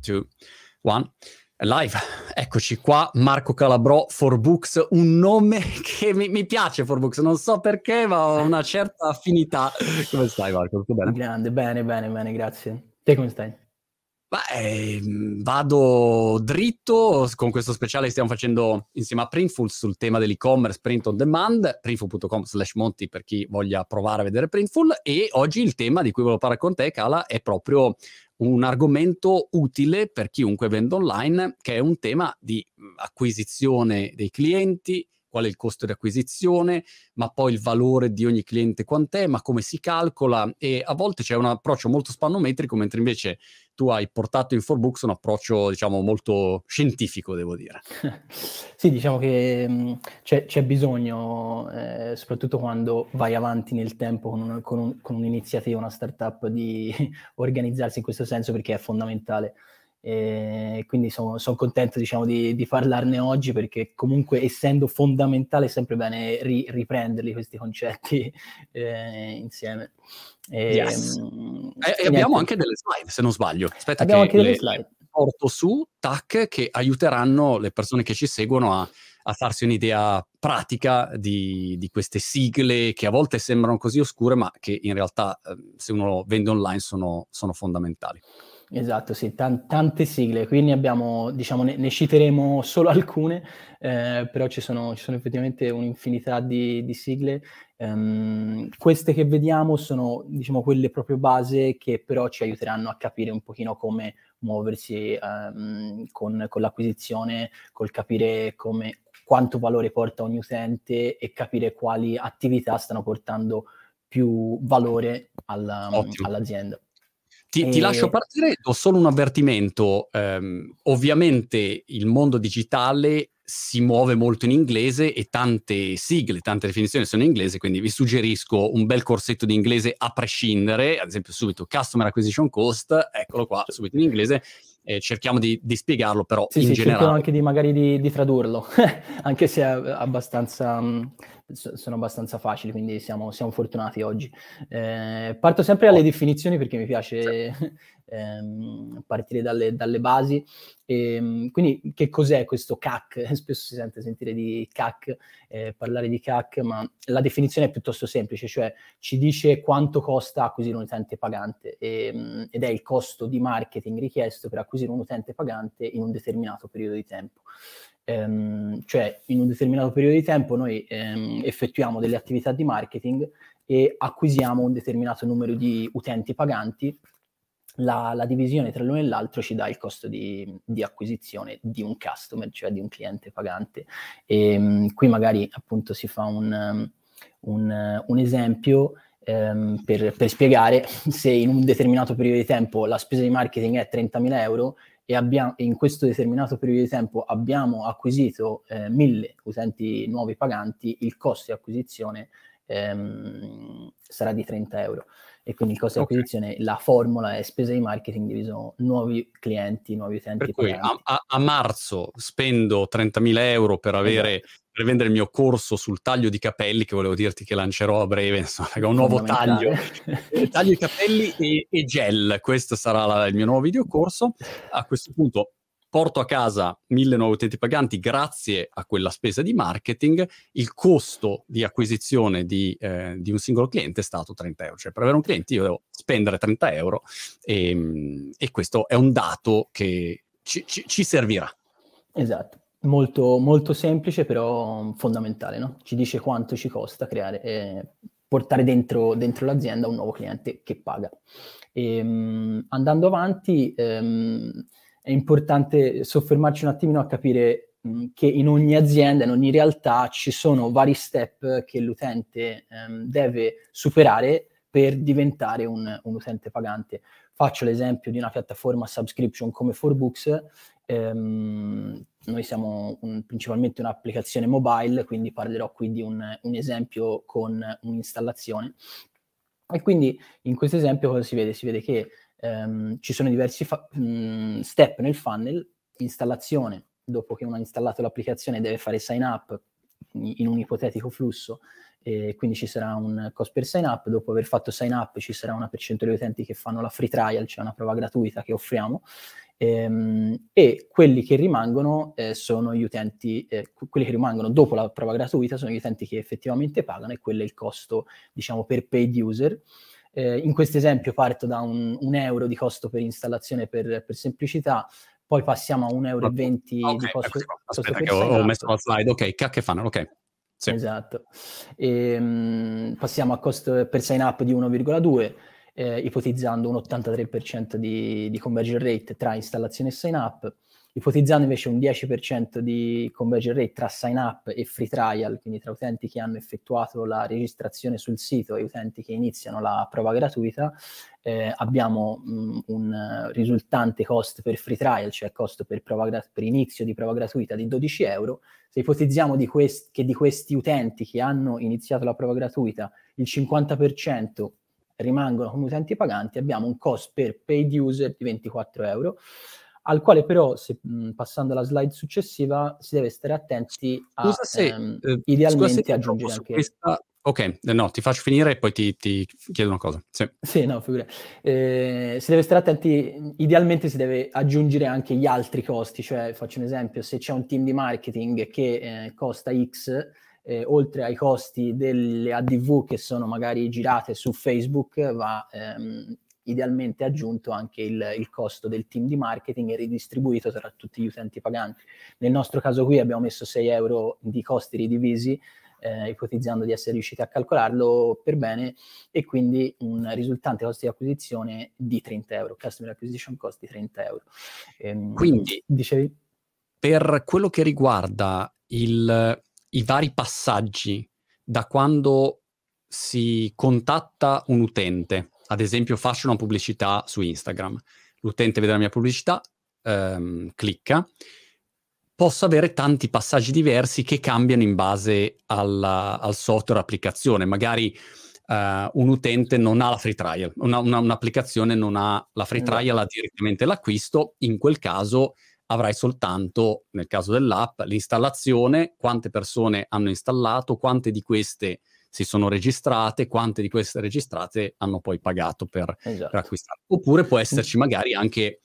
two, one. Live, eccoci qua, Marco Calabrò, Forbooks, un nome che mi, mi piace Forbooks, non so perché, ma ho una certa affinità. Come stai Marco? Tutto bene? Grande, bene, bene, bene, grazie. Te come stai? Beh, vado dritto, con questo speciale che stiamo facendo insieme a Printful sul tema dell'e-commerce print on demand, printful.com slash monti per chi voglia provare a vedere Printful e oggi il tema di cui volevo parlare con te, Cala, è proprio un argomento utile per chiunque vende online, che è un tema di acquisizione dei clienti, qual è il costo di acquisizione, ma poi il valore di ogni cliente quant'è, ma come si calcola e a volte c'è un approccio molto spannometrico, mentre invece tu hai portato in Forbooks un approccio, diciamo, molto scientifico, devo dire. sì, diciamo che mh, c'è, c'è, bisogno, eh, soprattutto quando vai avanti nel tempo con, un, con, un, con un'iniziativa, una startup, di organizzarsi in questo senso perché è fondamentale. E quindi sono, sono contento diciamo, di, di, parlarne oggi perché comunque essendo fondamentale è sempre bene ri, riprenderli questi concetti eh, insieme. E, yes. mh, e, e abbiamo anche delle slide se non sbaglio. Aspetta abbiamo anche delle slide. Porto su, tac, che aiuteranno le persone che ci seguono a, a farsi un'idea pratica di, di, queste sigle che a volte sembrano così oscure, ma che in realtà, eh, se uno vende online, sono, sono fondamentali. Esatto, sì, tan- tante sigle, quindi abbiamo, diciamo, ne, ne citeremo solo alcune, eh, però ci sono, ci sono, effettivamente un'infinità di, di sigle. Um, queste che vediamo sono, diciamo, quelle proprio base che però ci aiuteranno a capire un pochino come muoversi um, con, con, l'acquisizione, col capire come, quanto valore porta ogni utente e capire quali attività stanno portando più valore alla, all'azienda. Ti, e... ti, lascio partire, do solo un avvertimento. Um, ovviamente il mondo digitale si muove molto in inglese e tante sigle, tante definizioni sono in inglese, quindi vi suggerisco un bel corsetto di inglese a prescindere, ad esempio subito Customer Acquisition Cost, eccolo qua, subito in inglese, eh, cerchiamo di, di, spiegarlo però sì, in sì, generale. anche di magari di, di tradurlo, anche se è abbastanza, mm, sono abbastanza facili, quindi siamo, siamo fortunati oggi. Eh, parto sempre dalle definizioni perché mi piace ehm, partire dalle, dalle basi. E, ehm, quindi che cos'è questo CAC? Spesso si sente sentire di CAC, eh, parlare di CAC, ma la definizione è piuttosto semplice, cioè ci dice quanto costa acquisire un utente pagante e, ehm, ed è il costo di marketing richiesto per acquisire un utente pagante in un determinato periodo di tempo. Um, cioè in un determinato periodo di tempo noi um, effettuiamo delle attività di marketing e acquisiamo un determinato numero di utenti paganti la, la, divisione tra l'uno e l'altro ci dà il costo di, di acquisizione di un customer, cioè di un cliente pagante. E um, qui magari appunto si fa un, un, un esempio um, per, per, spiegare se in un determinato periodo di tempo la spesa di marketing è 30.000 euro e, abbiamo, in questo determinato periodo di tempo abbiamo acquisito eh, 1.000 utenti nuovi paganti, il costo di acquisizione ehm, sarà di 30 euro e quindi il costo di acquisizione, la formula è spesa di marketing diviso nuovi clienti, nuovi utenti. Per cui a, a, a, marzo spendo 30.000 euro per, avere, esatto. per vendere il mio corso sul taglio di capelli, che volevo dirti che lancerò a breve, insomma, un nuovo taglio, taglio di capelli e, e, gel, questo sarà la, il mio nuovo videocorso. A questo punto porto a casa mille nuovi utenti paganti grazie a quella spesa di marketing, il costo di acquisizione di, eh, di, un singolo cliente è stato 30 euro. Cioè per avere un cliente io devo spendere 30 euro e, ehm, e questo è un dato che ci, ci, ci servirà. Esatto. Molto, molto, semplice, però fondamentale, no? Ci dice quanto ci costa creare e portare dentro, dentro l'azienda un nuovo cliente che paga. E, um, andando avanti, um, è importante soffermarci un attimino a capire mh, che in ogni azienda, in ogni realtà ci sono vari step che l'utente ehm, deve superare per diventare un, un, utente pagante. Faccio l'esempio di una piattaforma subscription come Forbooks. Ehm, noi siamo un, principalmente un'applicazione mobile, quindi parlerò qui di un, un esempio con un'installazione. E quindi in questo esempio cosa si vede? Si vede che ehm, ci sono diversi fa- mh, mm, step nel funnel, installazione, dopo che uno ha installato l'applicazione deve fare sign up in un ipotetico flusso, e quindi ci sarà un cost per sign up, dopo aver fatto sign up ci sarà una percentuale di utenti che fanno la free trial, cioè una prova gratuita che offriamo, Ehm, e quelli che rimangono eh, sono gli utenti, eh, quelli che rimangono dopo la prova gratuita sono gli utenti che effettivamente pagano e quello è il costo, diciamo, per paid user. Eh, in questo esempio parto da un, un, euro di costo per installazione per, per semplicità, poi passiamo a 1,20 euro okay, di costo, ecco, Aspetta costo che ho, ho, messo la slide, ok, che fanno, ok. Sì. Esatto. E, um, passiamo a costo per sign up di 1,2 eh, ipotizzando un 83% di, di, conversion rate tra installazione e sign up, ipotizzando invece un 10% di conversion rate tra sign up e free trial, quindi tra utenti che hanno effettuato la registrazione sul sito e utenti che iniziano la prova gratuita, eh, abbiamo mh, un risultante cost per free trial, cioè costo per, gra- per inizio di prova gratuita di 12 euro. Se ipotizziamo di quest- che di questi utenti che hanno iniziato la prova gratuita il 50% rimangono come utenti paganti, abbiamo un cost per paid user di 24 euro, al quale però, se, mh, passando alla slide successiva, si deve stare attenti a se, ehm, eh, idealmente scusa aggiungere anche... Questa... Ok, eh, no, ti faccio finire e poi ti, ti chiedo una cosa. Sì, sì no, figura. Eh, si deve stare attenti, idealmente si deve aggiungere anche gli altri costi, cioè faccio un esempio, se c'è un team di marketing che eh, costa X, eh, oltre ai costi delle ADV che sono magari girate su Facebook, va ehm, idealmente aggiunto anche il, il, costo del team di marketing e ridistribuito tra tutti gli utenti paganti. Nel nostro caso qui abbiamo messo 6 euro di costi ridivisi, eh, ipotizzando di essere riusciti a calcolarlo per bene, e quindi un risultante costi di acquisizione di 30 euro, customer acquisition cost di 30 euro. Ehm, quindi, dicevi? Per quello che riguarda il i vari passaggi da quando si contatta un utente, ad esempio faccio una pubblicità su Instagram, l'utente vede la mia pubblicità, ehm, clicca, posso avere tanti passaggi diversi che cambiano in base alla, al software applicazione. Magari uh, un utente non ha la free trial, una, una, un'applicazione non ha la free esatto. trial, ha direttamente l'acquisto, in quel caso avrai soltanto, nel caso dell'app, l'installazione, quante persone hanno installato, quante di queste si sono registrate, quante di queste registrate hanno poi pagato per, esatto. per acquistare. Oppure può esserci magari anche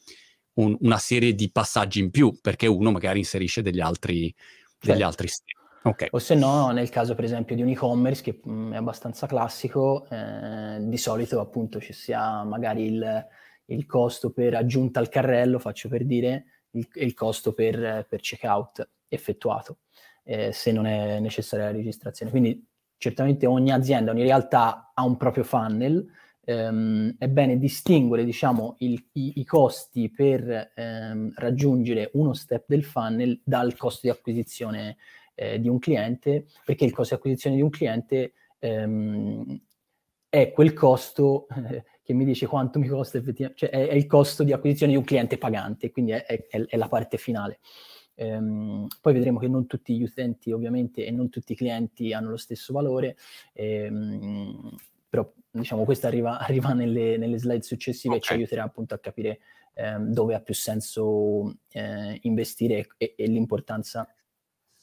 un, una serie di passaggi in più, perché uno magari inserisce degli altri, degli certo. altri step. Okay. O se no, nel caso per esempio di un e-commerce che mh, mm, è abbastanza classico, eh, di solito appunto ci sia magari il, il costo per aggiunta al carrello, faccio per dire, il, il costo per, per checkout effettuato, eh, se non è necessaria la registrazione. Quindi certamente ogni azienda, ogni realtà ha un proprio funnel, ehm, è bene distinguere diciamo, il, i, i, costi per ehm, raggiungere uno step del funnel dal costo di acquisizione eh, di un cliente, perché il costo di acquisizione di un cliente ehm, è quel costo che mi dice quanto mi costa effettivamente, cioè è, è, il costo di acquisizione di un cliente pagante, quindi è, è, è la parte finale. Ehm, poi vedremo che non tutti gli utenti ovviamente e non tutti i clienti hanno lo stesso valore, ehm, però diciamo questo arriva, arriva nelle, nelle, slide successive okay. e ci aiuterà appunto a capire ehm, dove ha più senso eh, investire e, e l'importanza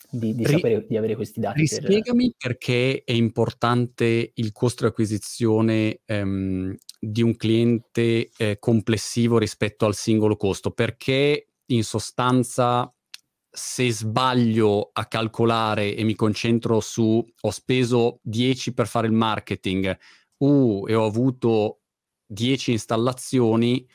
di, di, sapere, di avere questi dati. Spiegami per... perché è importante il costo di acquisizione ehm, di un cliente eh, complessivo rispetto al singolo costo, perché in sostanza se sbaglio a calcolare e mi concentro su ho speso 10 per fare il marketing uh, e ho avuto 10 installazioni,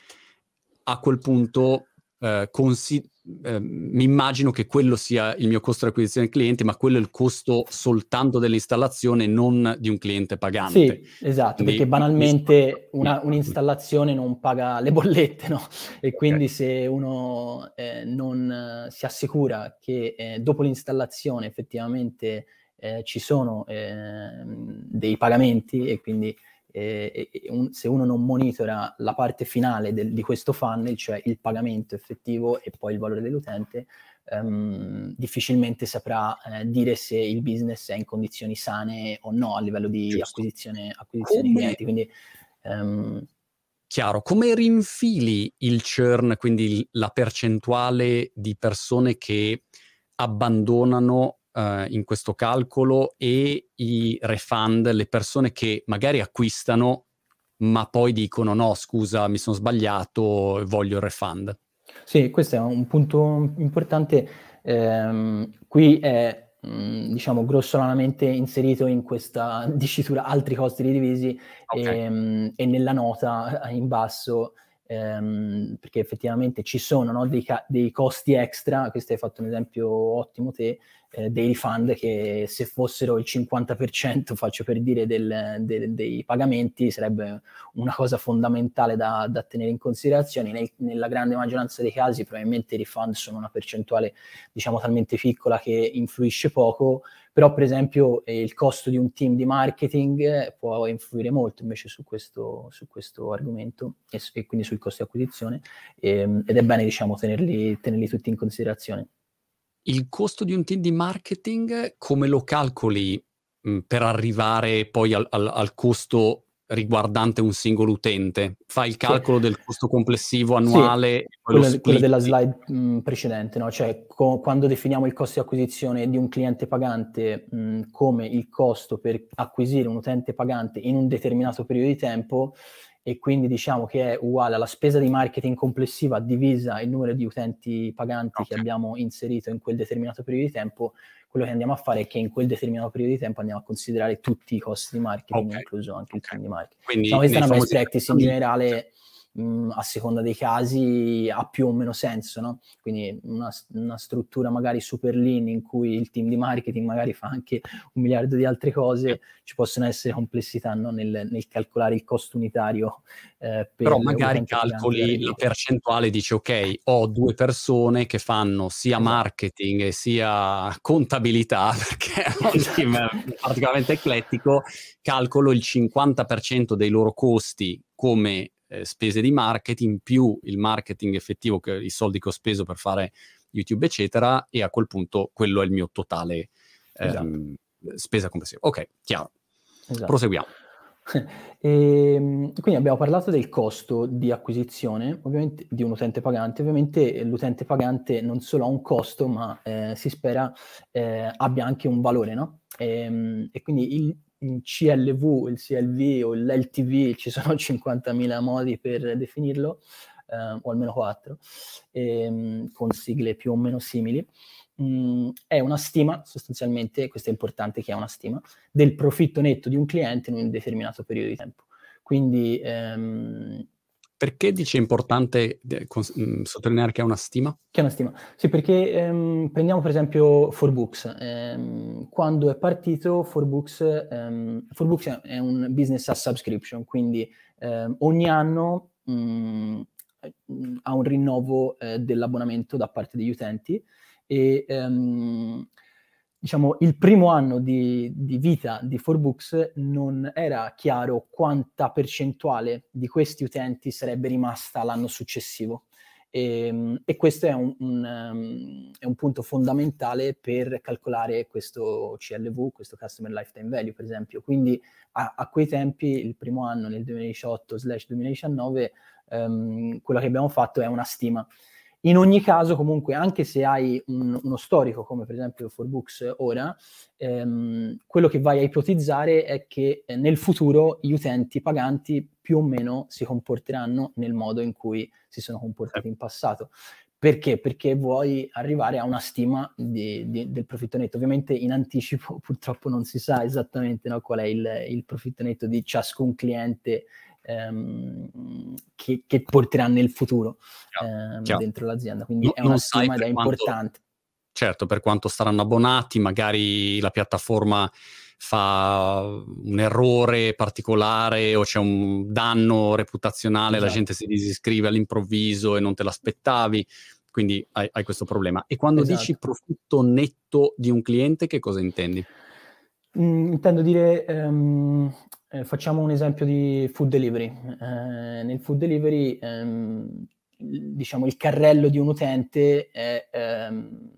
a quel punto eh, consi- eh, mi immagino che quello sia il mio costo di acquisizione del cliente, ma quello è il costo soltanto dell'installazione, non di un cliente pagante. Sì, esatto, quindi, perché banalmente una, un'installazione non paga le bollette, no? E quindi okay. se uno eh, non si assicura che eh, dopo l'installazione effettivamente eh, ci sono ehm, dei pagamenti e quindi eh, un, se uno non monitora la parte finale del, di questo funnel, cioè il pagamento effettivo e poi il valore dell'utente, ehm, difficilmente saprà eh, dire se il business è in condizioni sane o no a livello di Giusto. acquisizione, acquisizione Come... di clienti. Quindi, ehm... Chiaro, come rinfili il churn, quindi la percentuale di persone che abbandonano uh, in questo calcolo e i refund, le persone che magari acquistano ma poi dicono no, scusa, mi sono sbagliato, voglio il refund. Sì, questo è un punto importante. Eh, qui è Mm, diciamo grossolanamente inserito in questa dicitura altri costi ridivisi okay. e, ehm, e, nella nota in basso ehm, perché effettivamente ci sono no, dei, ca- dei, costi extra, questo hai fatto un esempio ottimo te, eh, dei refund che se fossero il 50%, faccio per dire, del, del, dei pagamenti, sarebbe una cosa fondamentale da, da tenere in considerazione. Nel, nella grande maggioranza dei casi probabilmente i refund sono una percentuale, diciamo, talmente piccola che influisce poco, però per esempio eh, il costo di un team di marketing può influire molto invece su questo, su questo argomento e, e, quindi sui costi di acquisizione ehm, ed è bene diciamo tenerli, tenerli tutti in considerazione. Il costo di un team di marketing come lo calcoli mh, per arrivare poi al, al, al costo riguardante un singolo utente. Fai il calcolo sì. del costo complessivo annuale. Sì, quello, quello, della slide mh, precedente, no? cioè co- quando definiamo il costo di acquisizione di un cliente pagante mh, come il costo per acquisire un utente pagante in un determinato periodo di tempo, e quindi diciamo che è uguale alla spesa di marketing complessiva divisa il numero di utenti paganti okay. che abbiamo inserito in quel determinato periodo di tempo, quello che andiamo a fare è che in quel determinato periodo di tempo andiamo a considerare tutti i costi di marketing, okay. incluso anche okay. il team di marketing. Quindi, diciamo, questa è una best practice in generale mh, a seconda dei casi ha più o meno senso, no? Quindi una, una, struttura magari super lean in cui il team di marketing magari fa anche un miliardo di altre cose, ci possono essere complessità no? nel, nel, calcolare il costo unitario. Eh, Però magari calcoli la percentuale, dice ok, ho due persone che fanno sia esatto. marketing e sia contabilità, perché è un team particolarmente eclettico, calcolo il 50% dei loro costi come eh, spese di marketing più il marketing effettivo, che, i soldi che ho speso per fare YouTube, eccetera, e a quel punto quello è il mio totale ehm, esatto. spesa complessiva. Ok, chiaro. Esatto. Proseguiamo. E, ehm, quindi abbiamo parlato del costo di acquisizione ovviamente di un utente pagante. Ovviamente l'utente pagante non solo ha un costo, ma eh, si spera eh, abbia anche un valore, no? E, ehm, e quindi il CLV, il CLV o l'LTV, ci sono 50.000 modi per definirlo, eh, o almeno 4, ehm, con sigle più o meno simili. Mm, è una stima, sostanzialmente, questo è importante che è una stima, del profitto netto di un cliente in un determinato periodo di tempo. Quindi ehm, perché dice importante cons- mm, sottolineare che è una stima? Che è una stima. Sì, perché ehm, prendiamo per esempio Forbooks. Ehm, quando è partito Forbooks, ehm, Forbooks è un business a subscription, quindi ehm, ogni anno mh, mm, ha un rinnovo eh, dell'abbonamento da parte degli utenti e ehm, diciamo, il primo anno di, di, vita di Forbooks non era chiaro quanta percentuale di questi utenti sarebbe rimasta l'anno successivo. E, ehm, e questo è un, un, um, è un, punto fondamentale per calcolare questo CLV, questo Customer Lifetime Value, per esempio. Quindi a, a quei tempi, il primo anno, nel 2018-2019, um, quello che abbiamo fatto è una stima in ogni caso, comunque, anche se hai un, uno storico come per esempio Forbooks ora, ehm, quello che vai a ipotizzare è che eh, nel futuro gli utenti paganti più o meno si comporteranno nel modo in cui si sono comportati in passato. Perché? Perché vuoi arrivare a una stima di, di, del profitto netto. Ovviamente in anticipo purtroppo non si sa esattamente no, qual è il, il profitto netto di ciascun cliente ehm, che, che, porterà nel futuro ehm, dentro l'azienda. Quindi no, è una stima ed è quanto, importante. Certo, per quanto saranno abbonati, magari la piattaforma fa un errore particolare o c'è un danno reputazionale, esatto. la gente si disiscrive all'improvviso e non te l'aspettavi, quindi hai, hai questo problema. E quando esatto. dici profitto netto di un cliente, che cosa intendi? Mm, intendo dire um, eh, facciamo un esempio di food delivery. Eh, nel food delivery, ehm, diciamo, il carrello di un utente è ehm,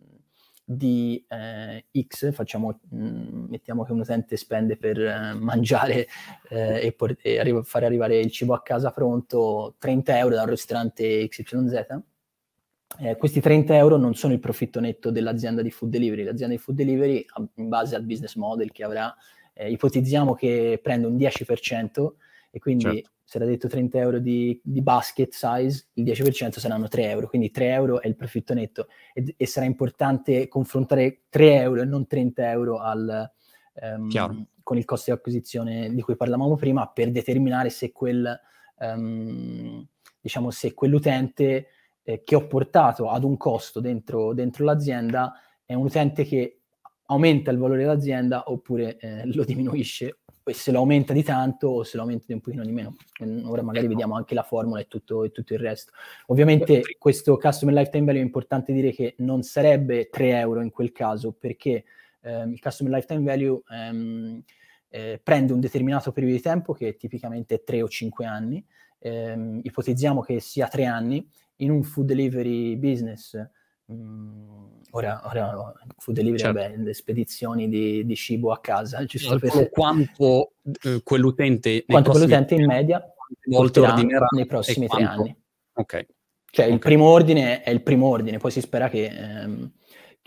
di eh, X, facciamo, mh, mm, mettiamo che un utente spende per eh, mangiare eh, e, por- e arri- fare arrivare il cibo a casa pronto 30 euro da un ristorante XYZ. Eh, questi 30 euro non sono il profitto netto dell'azienda di food delivery. L'azienda di food delivery, in base al business model che avrà, eh, ipotizziamo che prende un 10% e quindi certo. se era detto 30 euro di, di, basket size, il 10% saranno 3 euro, quindi 3 euro è il profitto netto e, e sarà importante confrontare 3 euro e non 30 euro al, um, con il costo di acquisizione di cui parlavamo prima per determinare se quel, um, diciamo, se quell'utente eh, che ho portato ad un costo dentro, dentro l'azienda è un utente che aumenta il valore dell'azienda oppure eh, lo diminuisce e se lo aumenta di tanto o se lo aumenta di un pochino di meno. Ora magari ecco. vediamo anche la formula e tutto, e tutto il resto. Ovviamente questo customer lifetime value è importante dire che non sarebbe 3 euro in quel caso perché ehm, il customer lifetime value ehm, eh, prende un determinato periodo di tempo che tipicamente è 3 o 5 anni, ehm, ipotizziamo che sia 3 anni, in un food delivery business Mm, ora, ora food delivery, certo. vabbè, le spedizioni di, di, cibo a casa. Giusto per... Quanto eh, quell'utente, quanto quell'utente in media porterà nei prossimi tre anni. Ok. Cioè okay. il primo ordine è il primo ordine, poi si spera che ehm,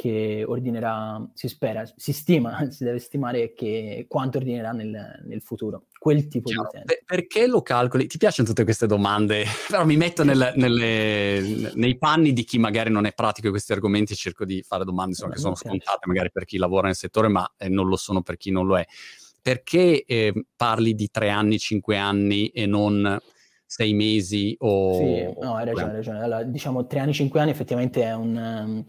che ordinerà, si spera, si stima, si deve stimare che quanto ordinerà nel, nel futuro, quel tipo Chiaro. di utente. Perché lo calcoli? Ti piacciono tutte queste domande? Però mi metto nel, nelle, nei panni di chi magari non è pratico di questi argomenti e cerco di fare domande insomma, che sono scontate magari per chi lavora nel settore, ma eh, non lo sono per chi non lo è. Perché eh, parli di tre anni, cinque anni e non sei mesi o... Sì, no, hai ragione, hai ragione. Allora, diciamo tre anni, cinque anni effettivamente è un... Um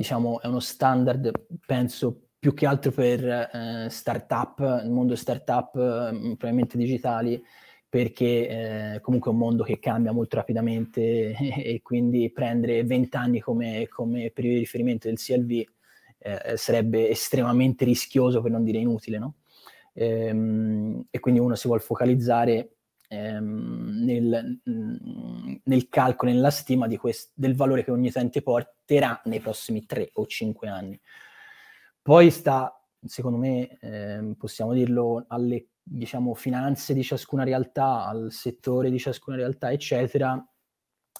diciamo, è uno standard, penso, più che altro per eh, startup, il mondo startup, eh, probabilmente digitali, perché eh, comunque è un mondo che cambia molto rapidamente e quindi prendere 20 anni come, come periodo di riferimento del CLV eh, sarebbe estremamente rischioso, per non dire inutile, no? Ehm, e quindi uno si vuole focalizzare ehm, nel, mm, nel, calcolo, nella stima quest- del valore che ogni utente porterà nei prossimi 3 o 5 anni. Poi sta, secondo me, ehm, possiamo dirlo, alle diciamo, finanze di ciascuna realtà, al settore di ciascuna realtà, eccetera,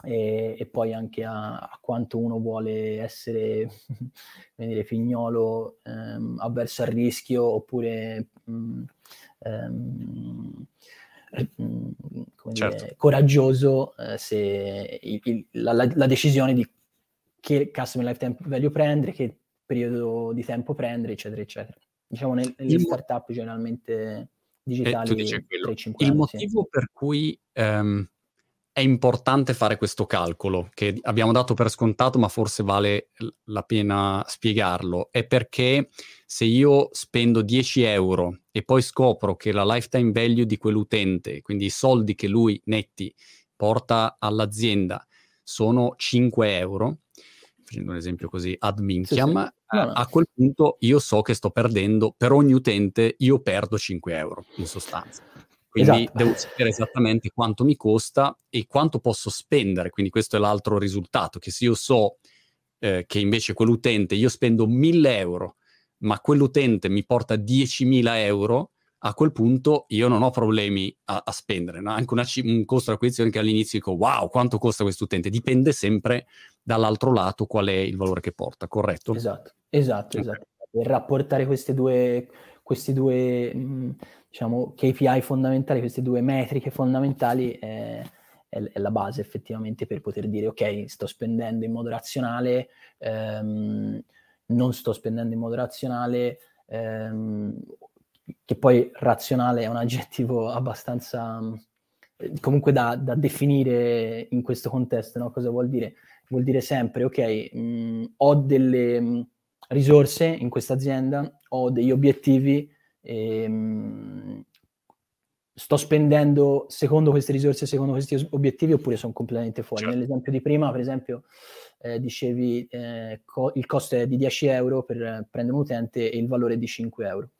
e, e, poi anche a, a, quanto uno vuole essere dire, fignolo ehm, avverso al rischio oppure mh, mm, ehm, certo. dire, coraggioso eh, se il, il, la, la, decisione di che customer lifetime value prendere, che periodo di tempo prendere, eccetera, eccetera. Diciamo nel, nelle il, startup generalmente digitali. Eh, il motivo sì. per cui um, è importante fare questo calcolo, che abbiamo dato per scontato, ma forse vale la pena spiegarlo, è perché se io spendo 10 euro e poi scopro che la lifetime value di quell'utente, quindi i soldi che lui netti porta all'azienda, sono 5 euro, facendo un esempio così ad minchiam, sì, sì. No, no. a quel punto io so che sto perdendo, per ogni utente io perdo 5 euro in sostanza. Quindi esatto. devo sapere esattamente quanto mi costa e quanto posso spendere. Quindi questo è l'altro risultato, che se io so eh, che invece quell'utente, io spendo 1000 euro, ma quell'utente mi porta 10.000 euro, a quel punto io non ho problemi a, a spendere. No? Anche una, un costo d'acquisizione che all'inizio dico, wow, quanto costa questo utente? Dipende sempre dall'altro lato qual è il valore che porta, corretto? Esatto, esatto, okay. esatto. Per rapportare questi due, questi due mh, diciamo, KPI fondamentali, queste due metriche fondamentali è, è, è, la base effettivamente per poter dire ok, sto spendendo in modo razionale, ehm, non sto spendendo in modo razionale, ehm, che poi razionale è un aggettivo abbastanza comunque da, da definire in questo contesto, no? cosa vuol dire? Vuol dire sempre ok, mh, ho delle mh, risorse in questa azienda, ho degli obiettivi Ehm, sto spendendo secondo queste risorse, secondo questi obiettivi, oppure sono completamente fuori. Certo. Nell'esempio di prima, per esempio, eh, dicevi eh, co- il costo è di 10 euro per prendere un utente e il valore è di 5 euro.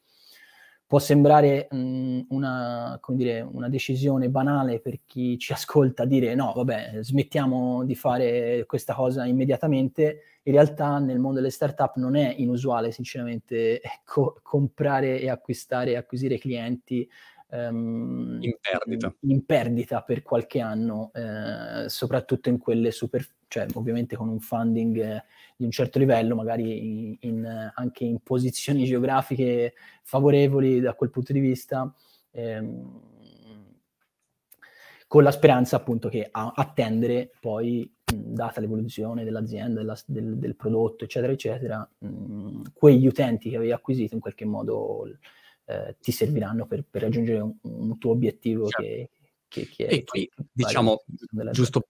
Può sembrare mh, una, dire, una, decisione banale per chi ci ascolta dire no, vabbè, smettiamo di fare questa cosa immediatamente. In realtà nel mondo delle startup non è inusuale, sinceramente, co- comprare e acquistare e acquisire clienti um, in, perdita. In, in, perdita. per qualche anno, eh, soprattutto in quelle super, cioè ovviamente con un funding eh, di un certo livello, magari in, in, anche in posizioni geografiche favorevoli da quel punto di vista, ehm, con la speranza appunto che a, attendere poi, mh, data l'evoluzione dell'azienda, della, del, del, prodotto, eccetera, eccetera, mh, quegli utenti che avevi acquisito in qualche modo eh, ti serviranno per, per raggiungere un, un, tuo obiettivo certo. che, che, che, e qui, diciamo, giusto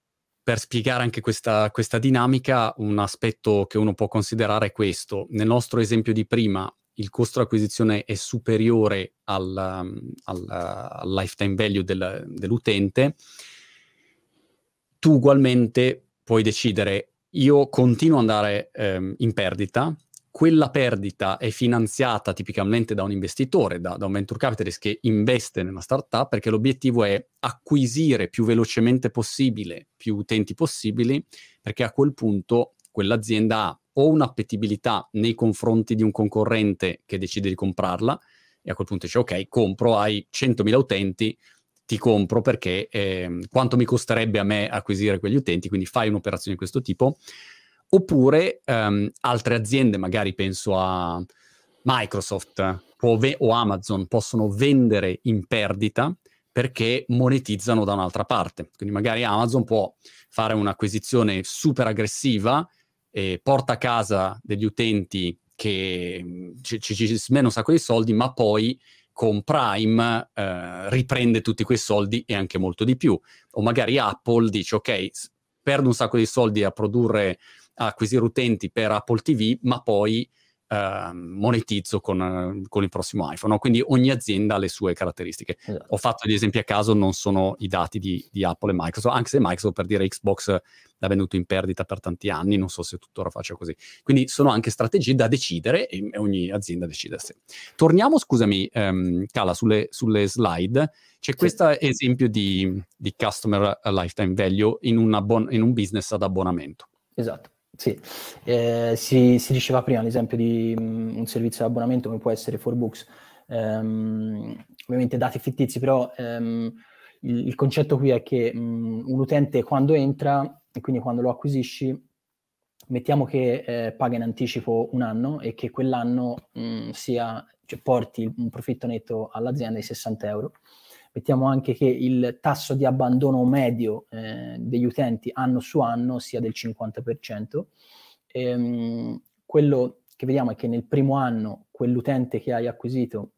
per spiegare anche questa, questa dinamica, un aspetto che uno può considerare è questo. Nel nostro esempio di prima, il costo di acquisizione è superiore al, al, al lifetime value del, dell'utente, tu ugualmente puoi decidere io continuo ad andare ehm, in perdita, quella perdita è finanziata tipicamente da un investitore, da, da, un venture capitalist che investe nella startup perché l'obiettivo è acquisire più velocemente possibile più utenti possibili perché a quel punto quell'azienda ha o un'appetibilità nei confronti di un concorrente che decide di comprarla e a quel punto dice ok, compro, hai 100.000 utenti, ti compro perché eh, quanto mi costerebbe a me acquisire quegli utenti, quindi fai un'operazione di questo tipo. Oppure um, altre aziende, magari penso a Microsoft ve- o Amazon, possono vendere in perdita perché monetizzano da un'altra parte. Quindi magari Amazon può fare un'acquisizione super aggressiva e porta a casa degli utenti che ci, ci, ci smena un sacco di soldi, ma poi con Prime eh, riprende tutti quei soldi e anche molto di più. O magari Apple dice, ok, perdo un sacco di soldi a produrre, a acquisire utenti per Apple TV, ma poi Uh, monetizzo con, con, il prossimo iPhone. No? Quindi ogni azienda ha le sue caratteristiche. Esatto. Ho fatto gli esempi a caso, non sono i dati di, di, Apple e Microsoft, anche se Microsoft per dire Xbox l'ha venduto in perdita per tanti anni, non so se tuttora faccia così. Quindi sono anche strategie da decidere e, ogni azienda decide sé. Torniamo, scusami, um, Cala, sulle, sulle, slide. C'è sì. questo esempio di, di, Customer Lifetime Value in, un, in un business ad abbonamento. Esatto. Sì, eh, si, si, diceva prima l'esempio di um, un servizio di abbonamento come può essere 4Books, um, ovviamente dati fittizi, però um, il, il, concetto qui è che um, un utente quando entra e quindi quando lo acquisisci, mettiamo che eh, paga in anticipo un anno e che quell'anno um, sia, cioè, porti un profitto netto all'azienda di 60 euro mettiamo anche che il tasso di abbandono medio eh, degli utenti anno su anno sia del 50%. Ehm, quello che vediamo è che nel primo anno quell'utente che hai acquisito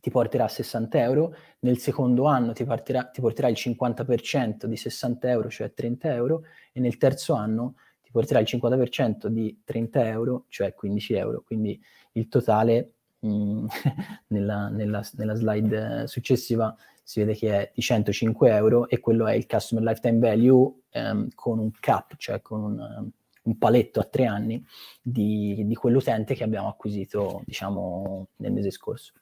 ti porterà 60 euro, nel secondo anno ti, partirà, ti porterà il 50% di 60 euro, cioè 30 euro, e nel terzo anno ti porterà il 50% di 30 euro, cioè 15 euro. Quindi il totale Mm, nella, nella, nella, slide successiva si vede che è di 105 euro e quello è il Customer Lifetime Value um, con un cap, cioè con un, un paletto a tre anni di, di, quell'utente che abbiamo acquisito, diciamo, nel mese scorso.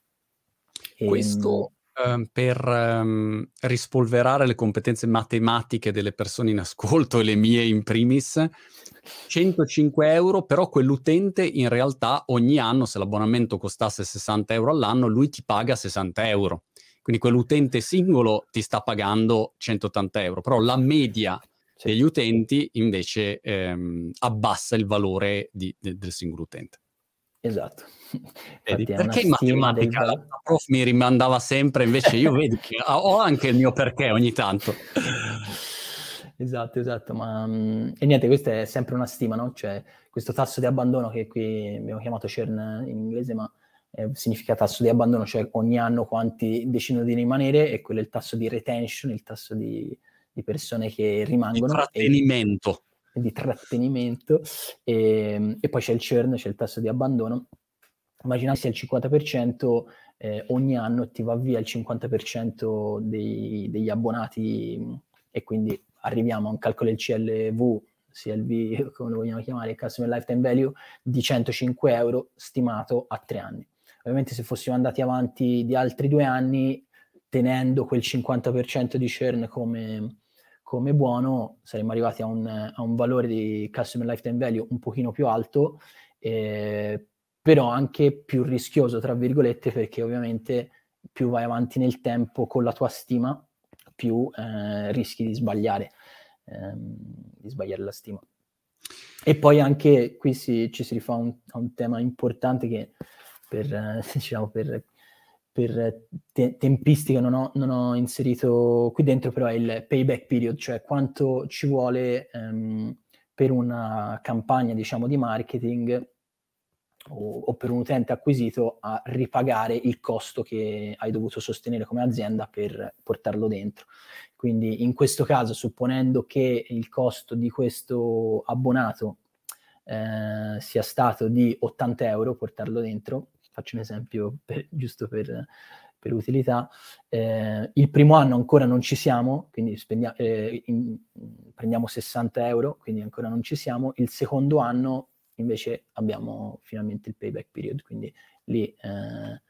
E, Questo um, per um, rispolverare le competenze matematiche delle persone in ascolto e le mie in primis, 105 euro, però quell'utente in realtà ogni anno, se l'abbonamento costasse 60 euro all'anno, lui ti paga 60 euro. Quindi quell'utente singolo ti sta pagando 180 euro, però la media degli utenti invece ehm, abbassa il valore di, de, del singolo utente. Esatto. Vedi, perché in matematica del... la prof mi rimandava sempre, invece io vedi che ho anche il mio perché ogni tanto. Esatto, esatto, ma mhmm, e niente, questa è sempre una stima, no? Cioè, questo tasso di abbandono che qui abbiamo chiamato churn in inglese, ma eh, significa tasso di abbandono, cioè ogni anno quanti decidono di rimanere, e quello è il tasso di retention, il tasso di, di persone che rimangono. Di trattenimento. E, di trattenimento. E, e, poi c'è il churn, c'è il tasso di abbandono. Immaginate se al 50% eh, ogni anno ti va via il 50% dei, degli abbonati e quindi arriviamo a un calcolo del CLV, CLV come lo vogliamo chiamare, Customer Lifetime Value, di 105 euro stimato a tre anni. Ovviamente se fossimo andati avanti di altri due anni, tenendo quel 50% di churn come, come buono, saremmo arrivati a un, a un, valore di Customer Lifetime Value un pochino più alto, eh, però anche più rischioso, tra virgolette, perché ovviamente più vai avanti nel tempo con la tua stima, più eh, rischi di sbagliare, ehm, di sbagliare la stima. E poi anche qui si, ci si rifà un, a un tema importante che per, eh, diciamo, per per te- tempistica non ho, non ho, inserito qui dentro, però è il payback period, cioè quanto ci vuole um, per una campagna, diciamo, di marketing o, o, per un utente acquisito a ripagare il costo che hai dovuto sostenere come azienda per portarlo dentro. Quindi in questo caso, supponendo che il costo di questo abbonato eh, sia stato di 80 euro portarlo dentro, faccio un esempio per, giusto per, per utilità, eh, il primo anno ancora non ci siamo, quindi spendiamo, eh, in, prendiamo 60 euro, quindi ancora non ci siamo, il secondo anno invece abbiamo finalmente il payback period, quindi lì eh,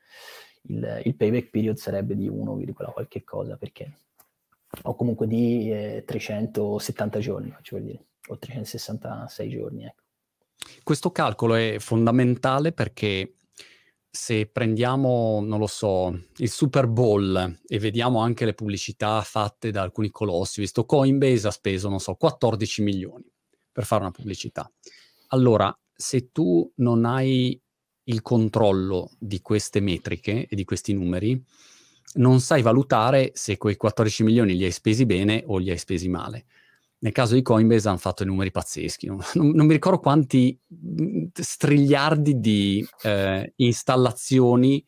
il, il, payback period sarebbe di 1, qualche cosa, perché o comunque di 370 eh, giorni, faccio per dire, o 366 giorni, ecco. Questo calcolo è fondamentale perché se prendiamo, non lo so, il Super Bowl e vediamo anche le pubblicità fatte da alcuni colossi, visto Coinbase ha speso, non so, 14 milioni per fare una pubblicità. Allora, se tu non hai il controllo di queste metriche e di questi numeri, non sai valutare se quei 14 milioni li hai spesi bene o li hai spesi male. Nel caso di Coinbase hanno fatto numeri pazzeschi, non, non mi ricordo quanti strigliardi di eh, installazioni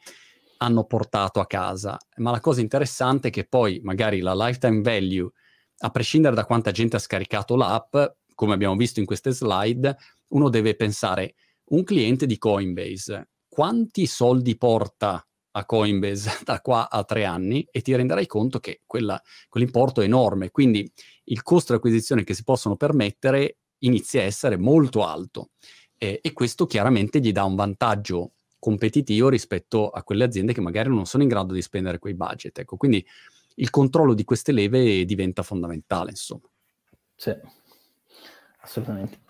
hanno portato a casa, ma la cosa interessante è che poi magari la lifetime value, a prescindere da quanta gente ha scaricato l'app, come abbiamo visto in queste slide, uno deve pensare, un cliente di Coinbase, quanti soldi porta a Coinbase da qua a tre anni e ti renderai conto che quella, quell'importo è enorme. Quindi il costo di acquisizione che si possono permettere inizia a essere molto alto eh, e questo chiaramente gli dà un vantaggio competitivo rispetto a quelle aziende che magari non sono in grado di spendere quei budget. Ecco, quindi il controllo di queste leve diventa fondamentale, insomma. Sì, assolutamente.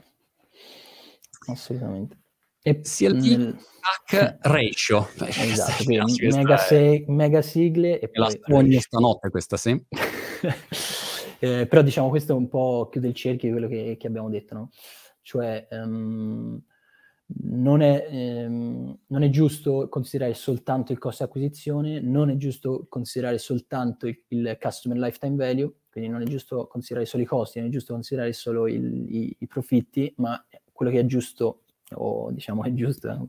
Assolutamente. E nel... hack ratio. Esatto, quindi mega, se... mega, sigle e poi... La ogni stanotte questa, sì. eh, però diciamo questo è un po' chiude il cerchio di quello che, che abbiamo detto, no? Cioè um, non, è, um, non, è, giusto considerare soltanto il costo acquisizione, non è giusto considerare soltanto il, il, customer lifetime value, quindi non è giusto considerare solo i costi, non è giusto considerare solo il, i, i profitti, ma quello che è giusto o diciamo è giusto, un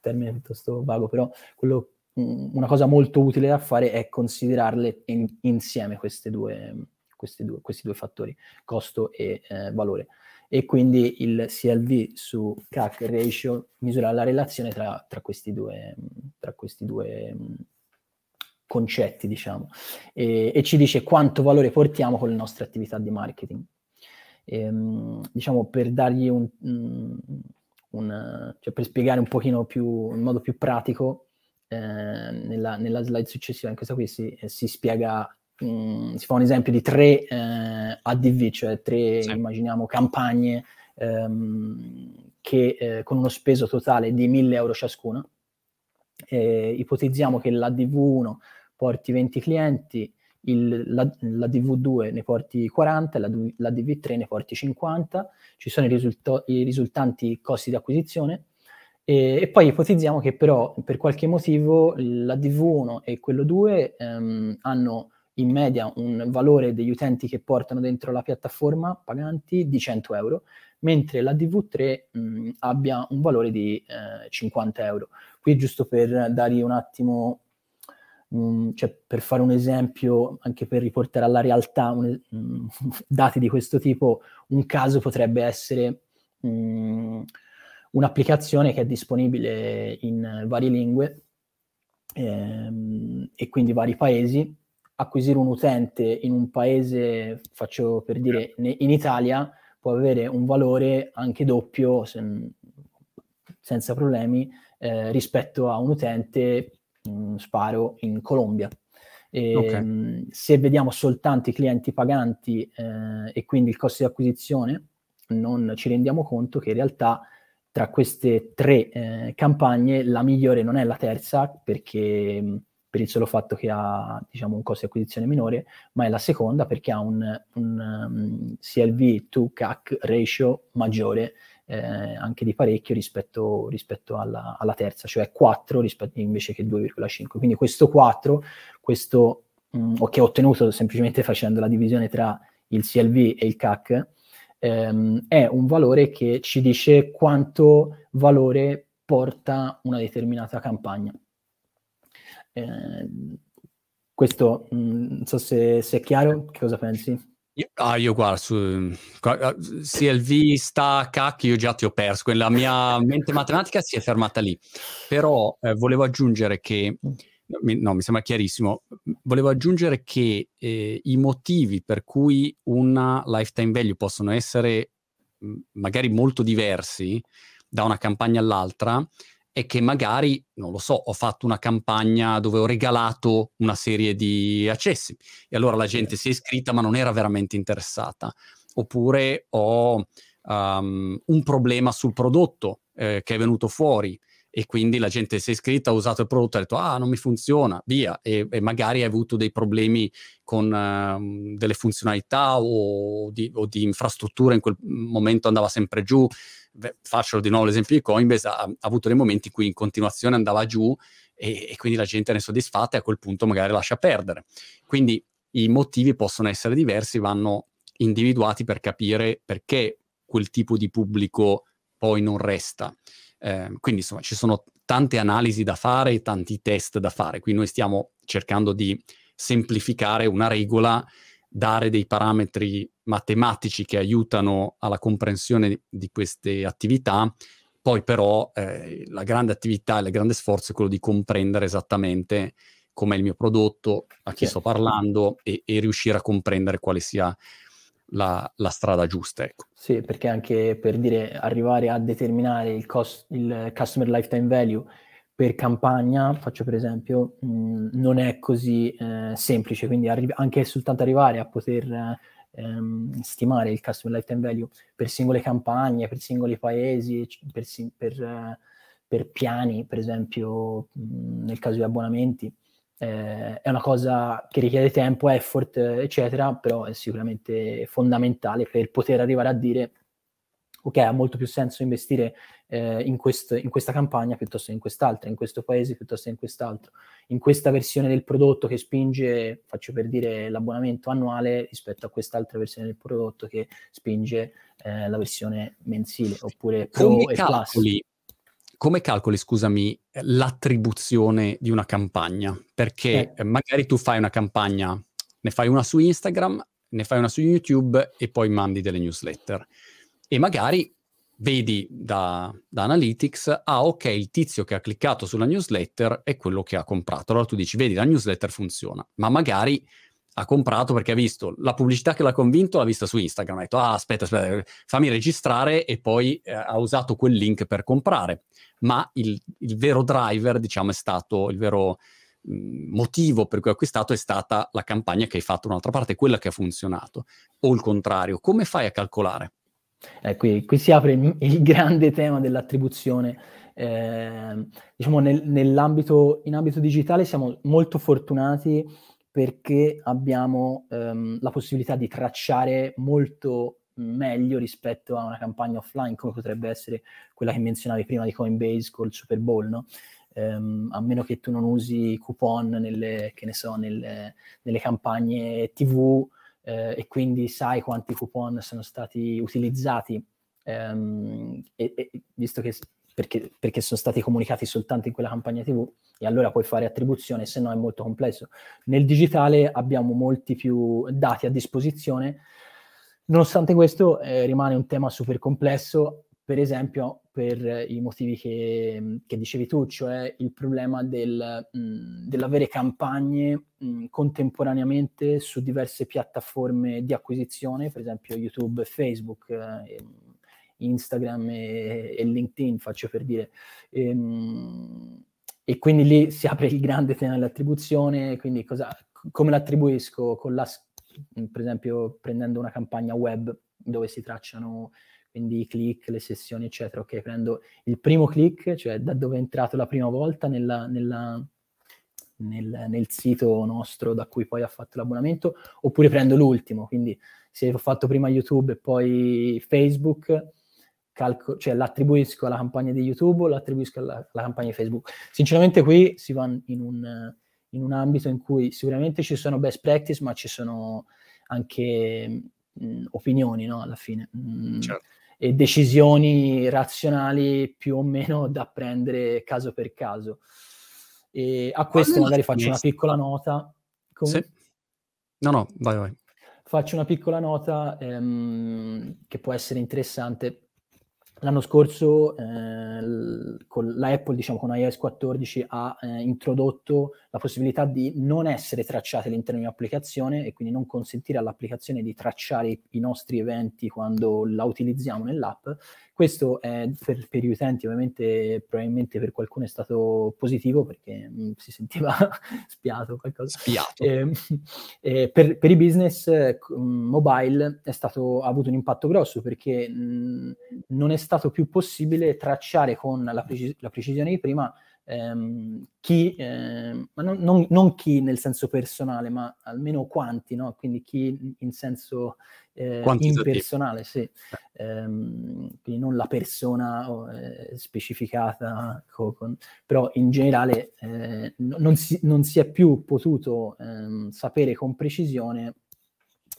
termine piuttosto vago, però quello, una cosa molto utile da fare è considerarle in, insieme queste due, questi, due, questi due fattori, costo e eh, valore. E quindi il CLV su CAC ratio misura la relazione tra, tra questi due, tra questi due concetti, diciamo, e, e, ci dice quanto valore portiamo con le nostre attività di marketing. E, ehm, diciamo, per dargli un, un, cioè per spiegare un pochino più, in modo più pratico, eh, nella, nella, slide successiva, in questa qui si, si spiega, mm, si fa un esempio di tre eh, ADV, cioè tre, sì. immaginiamo, campagne ehm, che che con uno speso totale di 1000 euro ciascuna. Eh, ipotizziamo che l'ADV1 porti 20 clienti, il, la, la, DV2 ne porti 40, la, la, DV3 ne porti 50, ci sono i, risulto, i risultanti costi di acquisizione e, e, poi ipotizziamo che però per qualche motivo la DV1 e quello 2 ehm, hanno in media un valore degli utenti che portano dentro la piattaforma paganti di 100 euro, mentre la DV3 mh, abbia un valore di eh, 50 euro. Qui giusto per dargli un attimo Um, cioè, per fare un esempio, anche per riportare alla realtà un, um, dati di questo tipo, un caso potrebbe essere um, un'applicazione che è disponibile in varie lingue ehm, e quindi vari paesi. Acquisire un utente in un paese, faccio per dire in Italia, può avere un valore anche doppio, se, senza problemi, eh, rispetto a un utente mh, sparo in Colombia. E, okay. mh, se vediamo soltanto i clienti paganti eh, e quindi il costo di acquisizione, non ci rendiamo conto che in realtà tra queste tre eh, campagne la migliore non è la terza perché mh, per il solo fatto che ha diciamo, un costo di acquisizione minore, ma è la seconda perché ha un, un um, CLV to CAC ratio maggiore eh, anche di parecchio rispetto, rispetto alla, alla, terza, cioè 4 rispetto, invece che 2,5. Quindi questo 4, questo mh, mm, che ho ottenuto semplicemente facendo la divisione tra il CLV e il CAC, ehm, è un valore che ci dice quanto valore porta una determinata campagna. Eh, questo mm, non so se, se, è chiaro, che cosa pensi? Io, ah, io guardo su CLV sta cacchio, io già ti ho perso. La mia mente matematica si è fermata lì. Però eh, volevo aggiungere che no, mi sembra chiarissimo. Volevo aggiungere che eh, i motivi per cui una lifetime value possono essere mh, magari molto diversi da una campagna all'altra è che magari, non lo so, ho fatto una campagna dove ho regalato una serie di accessi e allora la gente si è iscritta ma non era veramente interessata. Oppure ho um, un problema sul prodotto eh, che è venuto fuori e quindi la gente si è iscritta, ha usato il prodotto ha detto ah non mi funziona, via, e, e magari ha avuto dei problemi con uh, delle funzionalità o di, o di, infrastruttura, in quel momento andava sempre giù. Beh, faccio di nuovo l'esempio di Coinbase, ha, ha, avuto dei momenti in cui in continuazione andava giù e, e quindi la gente ne è soddisfatta e a quel punto magari lascia perdere. Quindi i motivi possono essere diversi, vanno individuati per capire perché quel tipo di pubblico poi non resta. Eh, quindi insomma ci sono tante analisi da fare e tanti test da fare. Qui noi stiamo cercando di semplificare una regola, dare dei parametri matematici che aiutano alla comprensione di queste attività. Poi però eh, la grande attività e il grande sforzo è quello di comprendere esattamente com'è il mio prodotto, a chi sì. sto parlando e, e riuscire a comprendere quale sia la, la strada giusta. Ecco. Sì, perché anche per dire arrivare a determinare il, cost, il customer lifetime value per campagna, faccio per esempio, mh, mm, non è così eh, semplice, quindi arri- anche soltanto arrivare a poter ehm, stimare il customer lifetime value per singole campagne, per singoli paesi, per, per, per piani, per esempio mh, mm, nel caso di abbonamenti, eh, è una cosa che richiede tempo, effort, eccetera, però è sicuramente fondamentale per poter arrivare a dire ok, ha molto più senso investire eh, in, quest- in, questa campagna piuttosto che in quest'altra, in questo paese piuttosto che in quest'altro, in questa versione del prodotto che spinge, faccio per dire, l'abbonamento annuale rispetto a quest'altra versione del prodotto che spinge eh, la versione mensile, oppure Pro Come e calcoli, Plus come calcoli, scusami, l'attribuzione di una campagna? Perché eh. magari tu fai una campagna, ne fai una su Instagram, ne fai una su YouTube e poi mandi delle newsletter. E magari vedi da, da, Analytics, ah ok, il tizio che ha cliccato sulla newsletter è quello che ha comprato. Allora tu dici, vedi, la newsletter funziona, ma magari ha comprato perché ha visto la pubblicità che l'ha convinto, l'ha vista su Instagram, ha detto, ah aspetta, aspetta, fammi registrare e poi eh, ha usato quel link per comprare ma il, il vero driver, diciamo, è stato il vero mh, motivo per cui ho acquistato è stata la campagna che hai fatto un'altra parte, quella che ha funzionato, o il contrario. Come fai a calcolare? Eh, qui, qui, si apre il, il, grande tema dell'attribuzione. Eh, diciamo nel, nell'ambito in ambito digitale siamo molto fortunati perché abbiamo ehm, la possibilità di tracciare molto meglio rispetto a una campagna offline come potrebbe essere quella che menzionavi prima di Coinbase col Super Bowl, no? Um, a meno che tu non usi coupon nelle, so, nelle, nelle campagne TV eh, e quindi sai quanti coupon sono stati utilizzati, um, e, e, visto che perché, perché, sono stati comunicati soltanto in quella campagna TV e allora puoi fare attribuzione, se no è molto complesso. Nel digitale abbiamo molti più dati a disposizione Nonostante questo eh, rimane un tema super complesso, per esempio per i motivi che, che dicevi tu, cioè il problema del, mh, dell'avere campagne mh, contemporaneamente su diverse piattaforme di acquisizione, per esempio YouTube e Facebook, eh, Instagram e, e, LinkedIn, faccio per dire. E, ehm, e, quindi lì si apre il grande tema dell'attribuzione, quindi cosa, come l'attribuisco? Con la per esempio prendendo una campagna web dove si tracciano quindi i click, le sessioni, eccetera. Ok, prendo il primo click, cioè da dove è entrato la prima volta nella, nella, nel, nel, sito nostro da cui poi ha fatto l'abbonamento, oppure prendo l'ultimo. Quindi se ho fatto prima YouTube e poi Facebook, calco- cioè l'attribuisco alla campagna di YouTube o l'attribuisco alla, alla campagna di Facebook. Sinceramente qui si va in un, in un ambito in cui sicuramente ci sono best practice, ma ci sono anche mh, opinioni, no? Alla fine. Mh, certo. E decisioni razionali più o meno da prendere caso per caso. E a questo magari faccio una piccola nota. Come... Sì. No, no, vai, vai. Faccio una piccola nota ehm, che può essere interessante L'anno scorso eh, con la diciamo con iOS 14, ha eh, introdotto la possibilità di non essere tracciate all'interno di un'applicazione e quindi non consentire all'applicazione di tracciare i, nostri eventi quando la utilizziamo nell'app. Questo è per, per, gli utenti, ovviamente, probabilmente per qualcuno è stato positivo perché mh, mm, si sentiva spiato qualcosa. Spiato. Eh, eh, per, per, i business eh, mobile è stato, ha avuto un impatto grosso perché mh, mm, non è stato più possibile tracciare con la, precis- la precisione di prima ehm, chi, eh, ma non, non, non, chi nel senso personale, ma almeno quanti, no? quindi chi in senso eh, impersonale, sì. Ehm, quindi non la persona eh, specificata, con, però in generale eh, non si, non, si, è più potuto ehm, sapere con precisione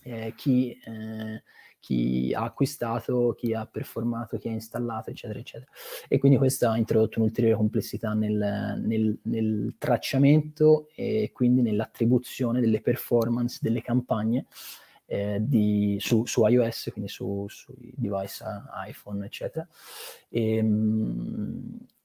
eh, chi eh, chi ha acquistato, chi ha performato, chi ha installato, eccetera, eccetera. E quindi questo ha introdotto un'ulteriore complessità nel, nel, nel tracciamento e quindi nell'attribuzione delle performance delle campagne eh, di, su, su, iOS, quindi su, sui device iPhone, eccetera. E,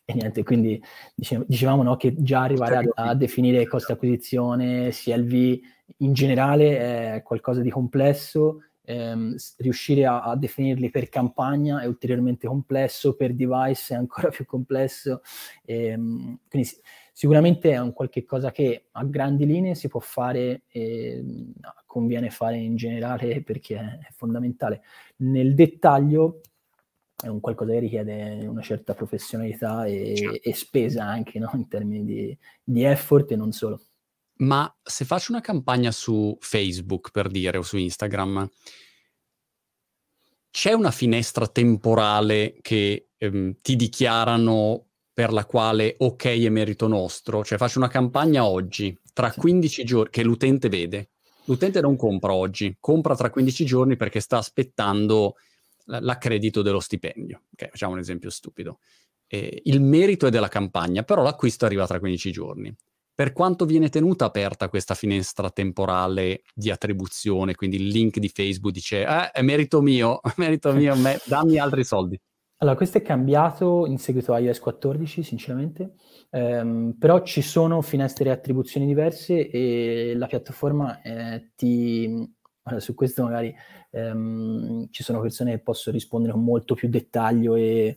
e niente, quindi dicevamo no, che già arrivare a, a definire costi acquisizione, CLV in generale è qualcosa di complesso ehm, riuscire a, a, definirli per campagna è ulteriormente complesso, per device è ancora più complesso. Ehm, quindi sicuramente è un qualche cosa che a grandi linee si può fare e conviene fare in generale perché è fondamentale. Nel dettaglio è un qualcosa che richiede una certa professionalità e, certo. e spesa anche no? in termini di, di effort e non solo. Ma se faccio una campagna su Facebook, per dire, o su Instagram, c'è una finestra temporale che ehm, ti dichiarano per la quale ok è merito nostro? Cioè faccio una campagna oggi, tra 15 giorni, che l'utente vede. L'utente non compra oggi, compra tra 15 giorni perché sta aspettando l'accredito dello stipendio. Ok, facciamo un esempio stupido. Eh, il merito è della campagna, però l'acquisto arriva tra 15 giorni per quanto viene tenuta aperta questa finestra temporale di attribuzione, quindi il link di Facebook dice eh, è merito mio, è merito mio, me, dammi altri soldi. Allora, questo è cambiato in seguito a iOS 14, sinceramente, ehm, però ci sono finestre di attribuzioni diverse e la piattaforma eh, ti, allora, su questo magari ehm, ci sono persone che possono rispondere con molto più dettaglio, e...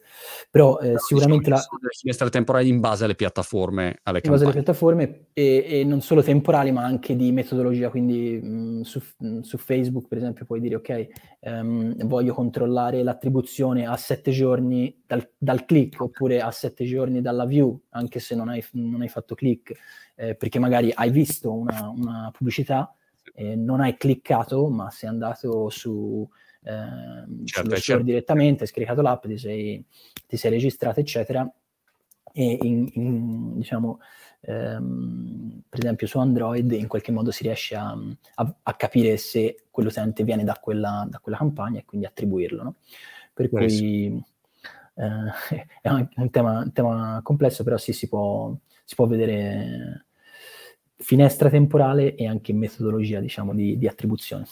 però eh, sicuramente diciamo la... finestre temporali in base alle piattaforme, alle in base alle piattaforme e, e, non solo temporali ma anche di metodologia, quindi mh, su, mh, su, Facebook per esempio puoi dire ok, ehm, voglio controllare l'attribuzione a sette giorni dal, dal, click oppure a sette giorni dalla view, anche se non hai, non hai fatto click, eh, perché magari hai visto una, una pubblicità eh, non hai cliccato, ma sei andato su, eh, certo, certo. direttamente, hai scaricato l'app, ti sei, ti sei registrato, eccetera. E in, in, diciamo, ehm, per esempio su Android in qualche modo si riesce a, a, a capire se quell'utente viene da quella, da quella, campagna e quindi attribuirlo. No? Per cui eh, è un, un, tema, un, tema, complesso, però sì, si può, si può vedere finestra temporale e anche metodologia, diciamo, di, di attribuzione.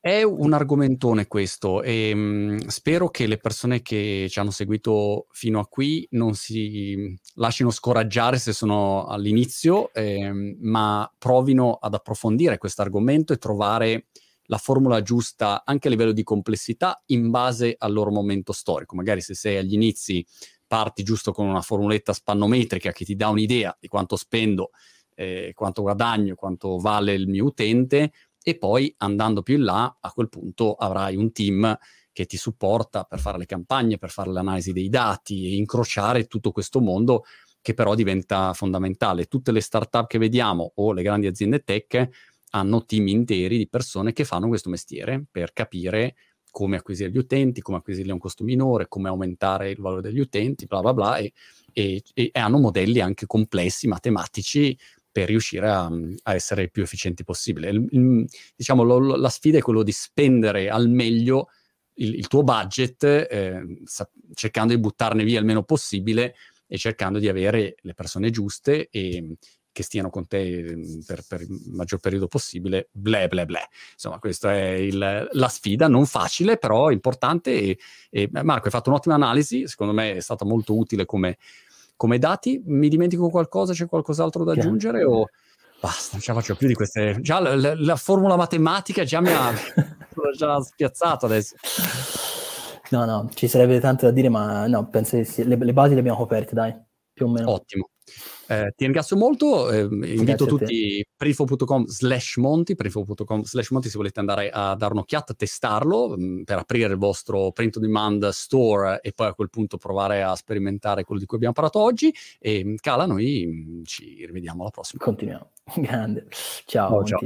È un argomentone questo e mh, mm, spero che le persone che ci hanno seguito fino a qui non si lasciano scoraggiare se sono all'inizio, eh, ma provino ad approfondire questo argomento e trovare la formula giusta anche a livello di complessità in base al loro momento storico. Magari se sei agli inizi parti giusto con una formuletta spannometrica che ti dà un'idea di quanto spendo eh, quanto guadagno, quanto vale il mio utente e poi andando più in là a quel punto avrai un team che ti supporta per fare le campagne, per fare l'analisi dei dati e incrociare tutto questo mondo che però diventa fondamentale. Tutte le startup che vediamo o le grandi aziende tech hanno team interi di persone che fanno questo mestiere per capire come acquisire gli utenti, come acquisirli a un costo minore, come aumentare il valore degli utenti, bla bla bla, e, e, e hanno modelli anche complessi, matematici, per riuscire a, a essere il più efficienti possibile. Il, il, diciamo, lo, la sfida è quello di spendere al meglio il, il tuo budget, eh, sa- cercando di buttarne via il meno possibile e cercando di avere le persone giuste e che stiano con te mm, per, per il maggior periodo possibile, ble ble ble. Insomma, questa è il, la sfida, non facile, però importante. E, e, Marco, hai fatto un'ottima analisi, secondo me è stata molto utile come, come dati. Mi dimentico qualcosa, c'è qualcos'altro da aggiungere o basta, non ce la faccio più di queste... Già la, la, la formula matematica già mi ha già spiazzato adesso. No, no, ci sarebbe tanto da dire, ma no, penso che sì. le, le basi le abbiamo coperte, dai, più o meno. Ottimo. Eh, ti ringrazio molto, eh, invito tutti prifo.com slash monti, prifo.com slash monti se volete andare a dare un'occhiata, testarlo mh, mm, per aprire il vostro print on demand store e poi a quel punto provare a sperimentare quello di cui abbiamo parlato oggi e Cala, noi mh, ci rivediamo alla prossima. Continuiamo, grande, ciao. Oh, ciao.